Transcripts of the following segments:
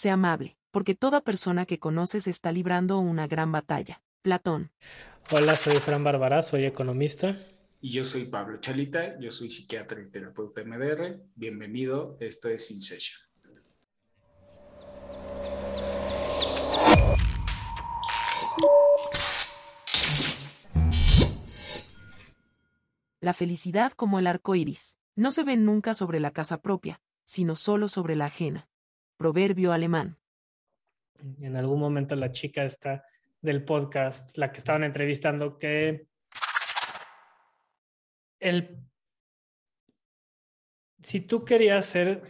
Sé amable, porque toda persona que conoces está librando una gran batalla. Platón. Hola, soy Fran Bárbara, soy economista. Y yo soy Pablo Chalita, yo soy psiquiatra y terapeuta MDR. Bienvenido, esto es In Session. La felicidad como el arco iris, no se ve nunca sobre la casa propia, sino solo sobre la ajena. Proverbio alemán. En algún momento la chica está del podcast, la que estaban entrevistando, que el si tú querías ser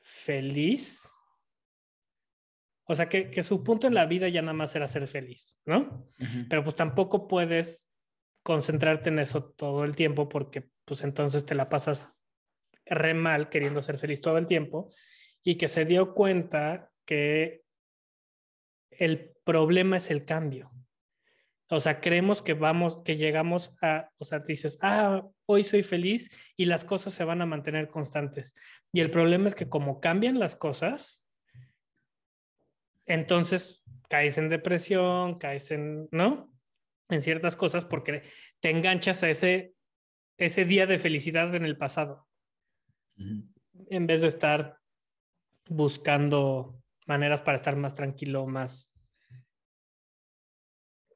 feliz, o sea, que, que, su punto en la vida ya nada más era ser feliz, ¿no? Pero pues tampoco puedes concentrarte en eso todo el tiempo porque pues entonces te la pasas re mal queriendo ser feliz todo el tiempo y que se dio cuenta que el problema es el cambio. O sea, creemos que vamos, que llegamos a, o sea, dices, ah, hoy soy feliz y las cosas se van a mantener constantes. Y el problema es que como cambian las cosas, entonces caes en depresión, caes en, ¿no? En ciertas cosas porque te enganchas a ese, ese día de felicidad en el pasado. En vez de estar buscando maneras para estar más tranquilo, más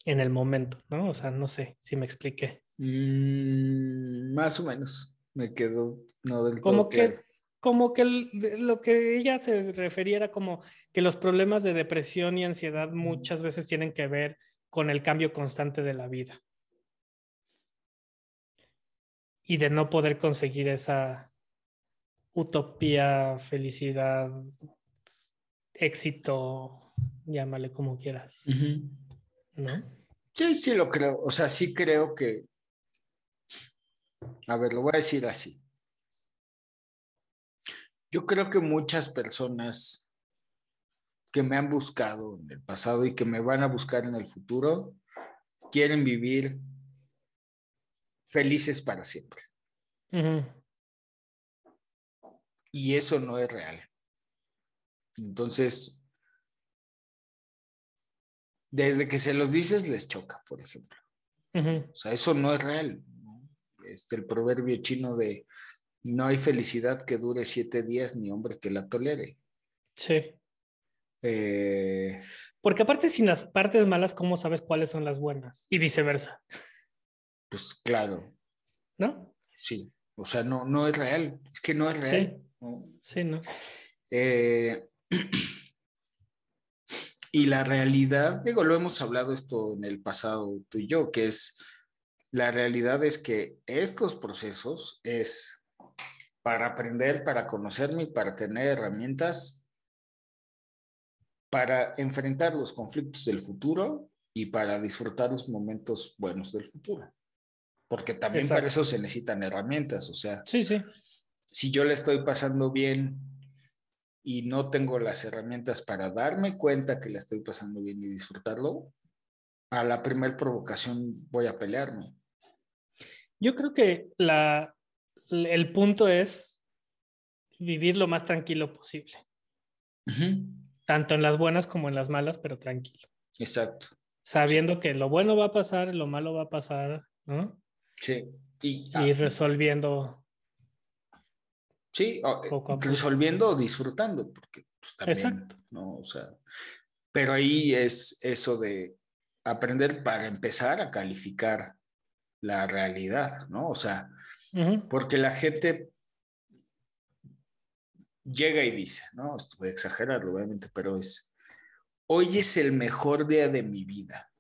en el momento, ¿no? O sea, no sé si me expliqué. Mm, más o menos, me quedo no del como todo que como que lo que ella se refería era como que los problemas de depresión y ansiedad muchas veces tienen que ver con el cambio constante de la vida y de no poder conseguir esa utopía, felicidad, éxito, llámale como quieras. ¿No? Sí, sí lo creo. O sea, sí creo que. A ver, lo voy a decir así. Yo creo que muchas personas que me han buscado en el pasado y que me van a buscar en el futuro quieren vivir felices para siempre. Y eso no es real. Entonces, desde que se los dices les choca, por ejemplo. O sea, eso no es real. Este, el proverbio chino de no hay felicidad que dure siete días ni hombre que la tolere. Sí. Eh, Porque aparte sin las partes malas, ¿cómo sabes cuáles son las buenas? Y viceversa. Pues claro. ¿No? Sí. O sea, no, no es real. Es que no es real. Sí, sí ¿no? Eh, y la realidad, digo, lo hemos hablado esto en el pasado tú y yo, que es, la realidad es que estos procesos es para aprender, para conocerme y para tener herramientas para enfrentar los conflictos del futuro y para disfrutar los momentos buenos del futuro. Porque también Exacto. para eso se necesitan herramientas, o sea, Sí, sí. Si yo le estoy pasando bien y no tengo las herramientas para darme cuenta que la estoy pasando bien y disfrutarlo, a la primera provocación voy a pelearme. Yo creo que la, el punto es vivir lo más tranquilo posible, tanto en las buenas como en las malas, pero tranquilo, Exacto. sabiendo que lo bueno va a pasar, lo malo va a pasar, ¿no? Sí. Y, Y resolviendo. Sí, o- resolviendo o disfrutando, porque pues también, Exacto. ¿no? O sea, pero ahí es eso de aprender para empezar a calificar la realidad, ¿no? O sea, porque la gente llega y dice, ¿no? Esto voy a exagerarlo, obviamente, pero es, hoy es el mejor día de mi vida.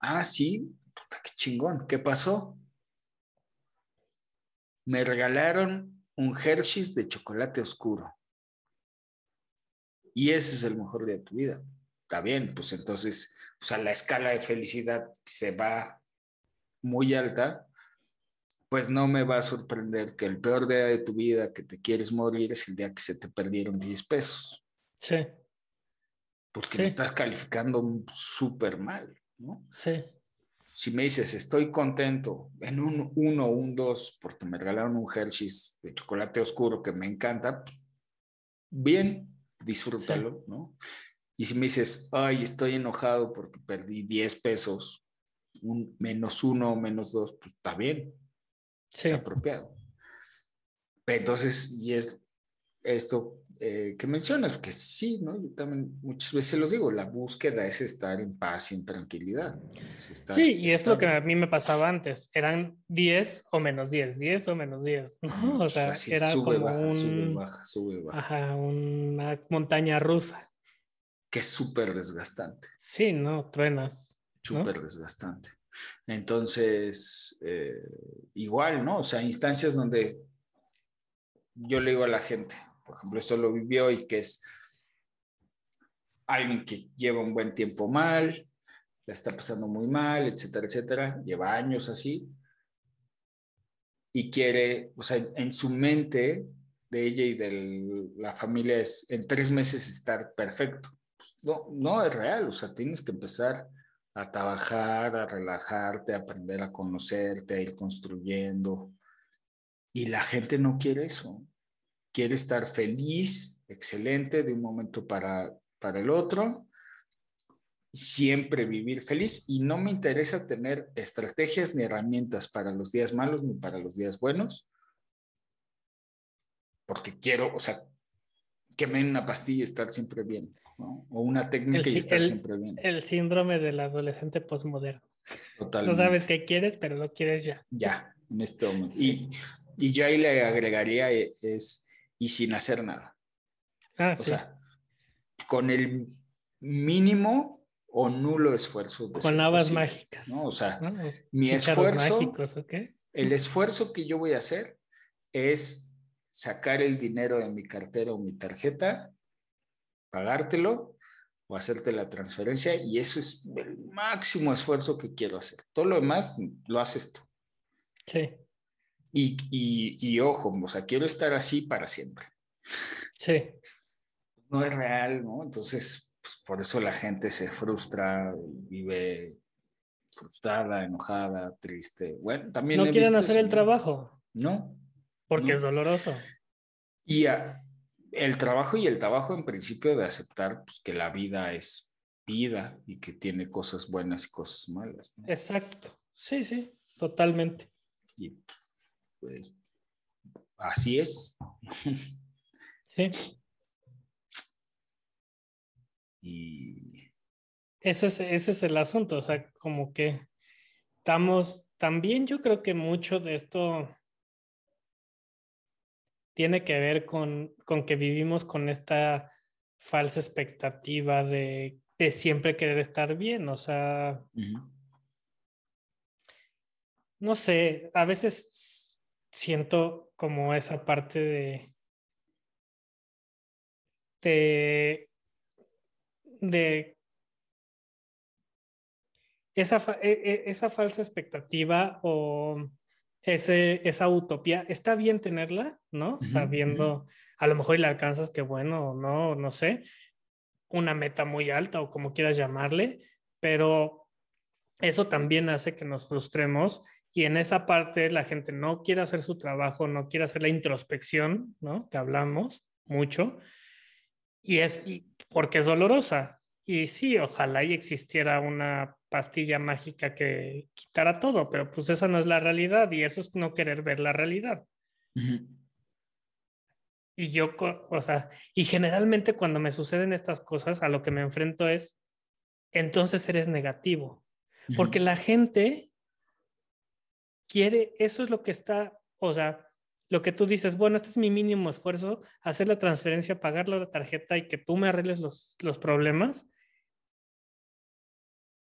Ah, sí, puta, qué chingón, ¿qué pasó? Me regalaron un Hershey's de chocolate oscuro. Y ese es el mejor día de tu vida. Está bien, pues entonces, o sea, la escala de felicidad se va muy alta, pues no me va a sorprender que el peor día de tu vida que te quieres morir es el día que se te perdieron 10 pesos, Sí, porque Sí. lo estás calificando súper mal, ¿no? sí. Si me dices, estoy contento en un 1 o un 2 porque me regalaron un Hershey's de chocolate oscuro que me encanta, pues, bien, disfrútalo, ¿no? Y si me dices, ay, estoy enojado porque perdí 10 pesos, un menos uno, menos dos, pues está bien, es apropiado. Entonces, y es esto eh, que mencionas, que sí, ¿no? Yo también muchas veces los digo, la búsqueda es estar en paz y en tranquilidad. sí, y es lo que a mí me pasaba antes, eran 10 o menos 10, 10 o menos 10, ¿no? O sea, era sube, como baja, un... sube, baja, sube, baja. Ajá, una montaña rusa. Que es súper desgastante. Sí, ¿no? Truenas. Súper desgastante. Entonces, eh, igual, ¿no? O sea, instancias donde yo le digo a la gente, por ejemplo, eso lo vivió y que es alguien que lleva un buen tiempo mal, la está pasando muy mal, etcétera, etcétera, lleva años así, y quiere, o sea, en su mente de ella y de la familia es en tres meses estar perfecto. Pues, no, no es real, o sea, tienes que empezar a trabajar, a relajarte, a aprender a conocerte, a ir construyendo. Y la gente no quiere eso quiere estar feliz, excelente de un momento para, para el otro, siempre vivir feliz y no me interesa tener estrategias ni herramientas para los días malos ni para los días buenos, porque quiero, o sea, que me den una pastilla y estar siempre bien, ¿no? O una técnica y estar siempre bien. El síndrome del adolescente postmoderno. Totalmente. No sabes qué quieres, pero lo quieres ya. Ya, en este momento. Y, y yo ahí le agregaría eh, es y sin hacer nada. Ah, o sea, con el mínimo o nulo esfuerzo. con habas mágicas. ¿no? O sea, ah, mi esfuerzo, mágicos, el esfuerzo que yo voy a hacer es sacar el dinero de mi cartera o mi tarjeta, pagártelo o hacerte la transferencia y eso es el máximo esfuerzo que quiero hacer. Todo lo demás lo haces tú. Sí. Y, y, ojo, o sea, quiero estar así para siempre. Sí. No es real, ¿no? Entonces, pues, por eso la gente se frustra, vive frustrada, enojada, triste. Bueno, también... No quieren hacer el trabajo. No. Porque es doloroso. Y el trabajo y el trabajo en principio de aceptar pues, que la vida es vida y que tiene cosas buenas y cosas malas. Exacto. Sí, sí, totalmente. Y pues, pues así es. Sí. Y... Ese es, ese es el asunto, o sea, como que estamos, también yo creo que mucho de esto tiene que ver con, con que vivimos con esta falsa expectativa de, de siempre querer estar bien, o sea, no sé, a veces siento como esa parte de, de, de esa, e, e, esa falsa expectativa o ese, esa utopía, está bien tenerla, ¿no? Sabiendo, a lo mejor y la alcanzas, que bueno, o no, no sé, una meta muy alta o como quieras llamarle, pero eso también hace que nos frustremos y en esa parte la gente no quiere hacer su trabajo, no quiere hacer la introspección, ¿no? Que hablamos mucho. Y es porque es dolorosa. Y sí, ojalá y existiera una pastilla mágica que quitara todo, pero pues esa no es la realidad y eso es no querer ver la realidad. Y yo, o sea, y generalmente cuando me suceden estas cosas, a lo que me enfrento es, entonces eres negativo. Porque la gente quiere, eso es lo que está, o sea, lo que tú dices, bueno, este es mi mínimo esfuerzo, hacer la transferencia, pagar la tarjeta y que tú me arregles los, los problemas.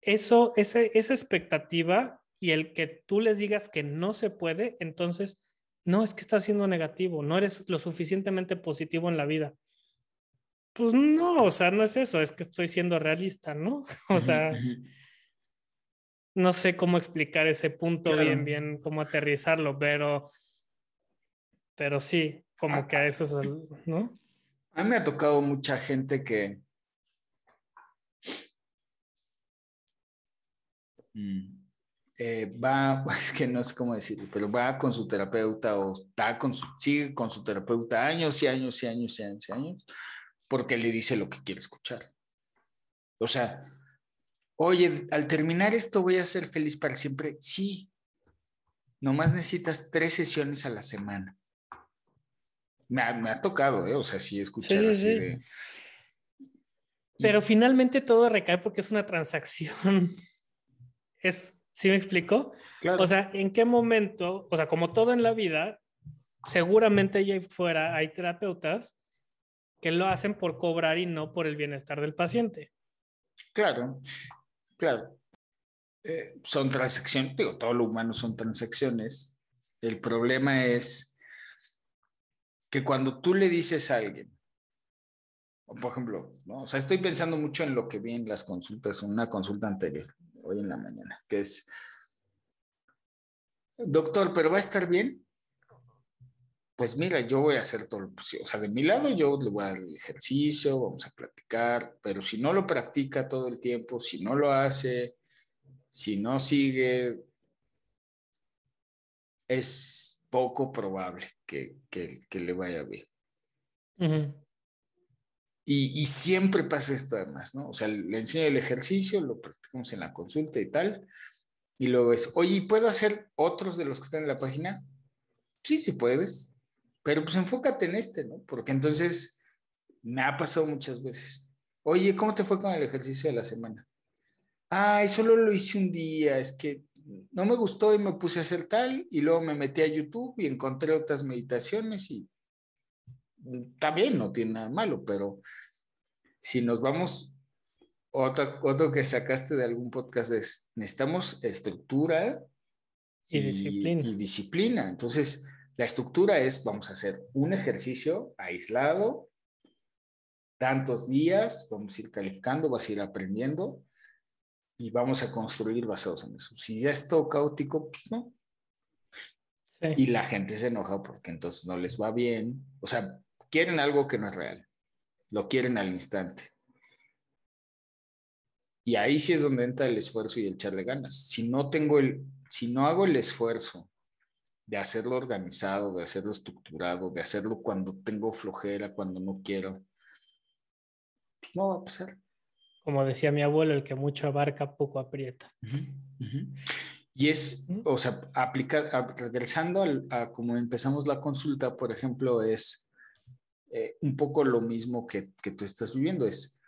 Eso, ese, esa expectativa y el que tú les digas que no se puede, entonces, no es que estás siendo negativo, no eres lo suficientemente positivo en la vida. Pues no, o sea, no es eso, es que estoy siendo realista, ¿no? O sea, no sé cómo explicar ese punto bien, bien, cómo aterrizarlo, pero, pero sí, como ah, que a eso es, el, ¿no? A mí me ha tocado mucha gente que mm, eh, va, es que no sé cómo decirlo, pero va con su terapeuta o está con su, sigue con su terapeuta años y años y años y años y años, porque le dice lo que quiere escuchar. O sea, oye, al terminar esto voy a ser feliz para siempre. Sí, nomás necesitas tres sesiones a la semana. Me ha, tocado, ¿eh? O sea, sí, escuchar así de... Pero finalmente todo recae porque es una transacción. Es, ¿Sí me explico? O sea, ¿en qué momento, o sea, como todo en la vida, seguramente allá fuera hay terapeutas que lo hacen por cobrar y no por el bienestar del paciente. Claro, claro. Eh, son transacciones, digo, todo lo humano son transacciones. El problema es que cuando tú le dices a alguien, por ejemplo, ¿no? o sea, estoy pensando mucho en lo que vi en las consultas, en una consulta anterior, hoy en la mañana, que es, doctor, ¿pero va a estar bien? Pues mira, yo voy a hacer todo lo posible. O sea, de mi lado yo le voy a dar el ejercicio, vamos a platicar, pero si no lo practica todo el tiempo, si no lo hace, si no sigue, es poco probable que, le vaya bien. y, siempre pasa esto además, ¿no? O sea, le enseño el ejercicio, lo practicamos en la consulta y tal, y luego es, oye, ¿puedo hacer otros de los que están en la página? Sí, sí puedes, pero pues enfócate en este, ¿no? Porque entonces me ha pasado muchas veces. Oye, ¿cómo te fue con el ejercicio de la semana? Ay, solo lo hice un día, es que no me gustó y me puse a hacer tal, y luego me metí a YouTube y encontré otras meditaciones y también no tiene nada malo, pero si nos vamos, otro, otro que sacaste de algún podcast es, necesitamos estructura y, disciplina. y disciplina. Entonces, la estructura es, vamos a hacer un ejercicio aislado, tantos días, vamos a ir calificando, vas a ir aprendiendo y vamos a construir basados en eso. Si ya es todo caótico, pues no. Y la gente se enoja porque entonces no les va bien. O sea, quieren algo que no es real. Lo quieren al instante. Y ahí sí es donde entra el esfuerzo y el echarle ganas. Si no tengo el, si no hago el esfuerzo de hacerlo organizado, de hacerlo estructurado, de hacerlo cuando tengo flojera, cuando no quiero, pues no va a pasar. Como decía mi abuelo, el que mucho abarca, poco aprieta. Y es, o sea, aplicar, regresando a, como empezamos la consulta, por ejemplo, es eh, un poco lo mismo que, que tú estás viviendo, es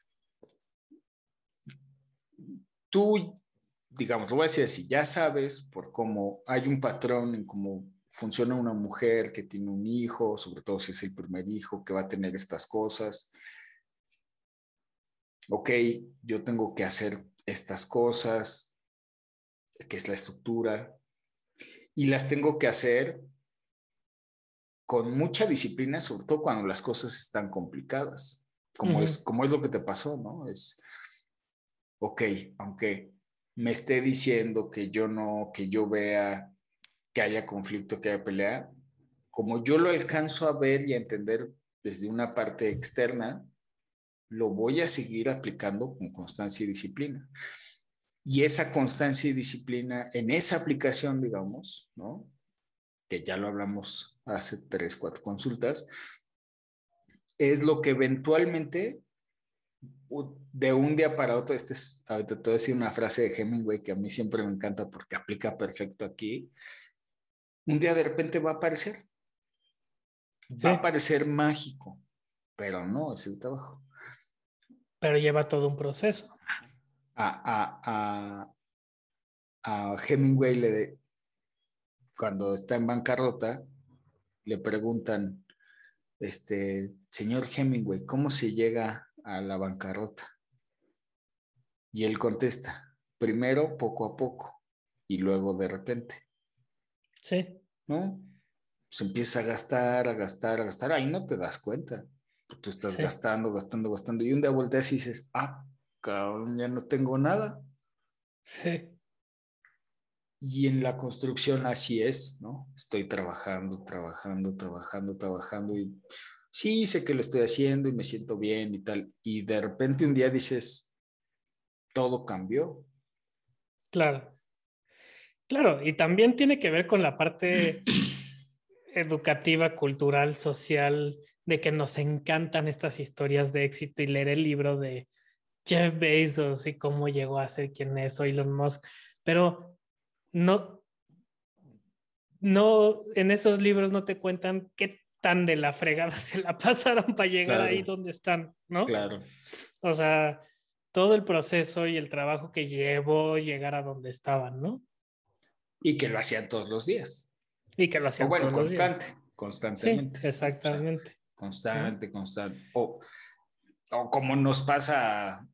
tú, digamos, lo voy a decir así, ya sabes por cómo hay un patrón en cómo funciona una mujer que tiene un hijo, sobre todo si es el primer hijo, que va a tener estas cosas, ok, yo tengo que hacer estas cosas, que es la estructura, y las tengo que hacer con mucha disciplina, sobre todo cuando las cosas están complicadas, como, es, como es lo que te pasó, ¿no? Es, ok, aunque me esté diciendo que yo no, que yo vea que haya conflicto, que haya pelea, como yo lo alcanzo a ver y a entender desde una parte externa, lo voy a seguir aplicando con constancia y disciplina. Y esa constancia y disciplina en esa aplicación, digamos, ¿no? Que ya lo hablamos hace tres, cuatro consultas, es lo que eventualmente de un día para otro, este es, ahorita te voy a decir una frase de Hemingway que a mí siempre me encanta porque aplica perfecto aquí. Un día de repente va a aparecer. Va a parecer mágico, pero no es el trabajo. Pero lleva todo un proceso. A, Hemingway, le cuando está en bancarrota, le preguntan, este, señor Hemingway, ¿cómo se llega a la bancarrota? Y él contesta, primero poco a poco y luego de repente. Sí. ¿No? Se empieza a gastar, a gastar, a gastar, ahí no te das cuenta. Tú estás gastando, gastando, gastando, y un día volteas y dices, ah, cabrón, ya no tengo nada. Sí. Y en la construcción así es, ¿no? Estoy trabajando, trabajando, trabajando, trabajando, y sí, sé que lo estoy haciendo y me siento bien y tal, y de repente un día dices, todo cambió. Claro. Claro, y también tiene que ver con la parte educativa, cultural, social, de que nos encantan estas historias de éxito y leer el libro de Jeff Bezos y cómo llegó a ser quien es o Elon Musk, pero no, no, en esos libros no te cuentan qué tan de la fregada se la pasaron para llegar ahí donde están, ¿no? Claro. O sea, todo el proceso y el trabajo que llevó llegar a donde estaban, ¿no? Y que lo hacían todos los días. Y que lo hacían bueno, todos constante, los días. constantemente. Sí, exactamente. constante, constante. O, o, como nos pasa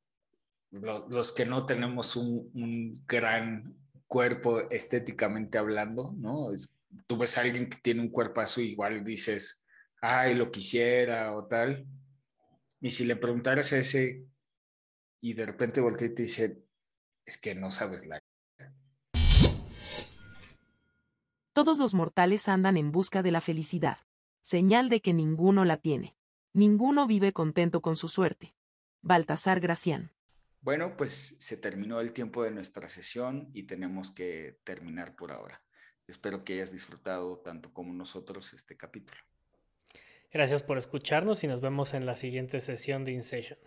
lo, los que no tenemos un, un, gran cuerpo estéticamente hablando, ¿no? Es, tú ves a alguien que tiene un cuerpazo igual dices, ay, lo quisiera o tal. Y si le preguntaras a ese y de repente voltea y te dice, es que no sabes la... Todos los mortales andan en busca de la felicidad, señal de que ninguno la tiene. Ninguno vive contento con su suerte. Baltasar Gracián. Bueno, pues se terminó el tiempo de nuestra sesión y tenemos que terminar por ahora. Espero que hayas disfrutado tanto como nosotros este capítulo. Gracias por escucharnos y nos vemos en la siguiente sesión de InSession.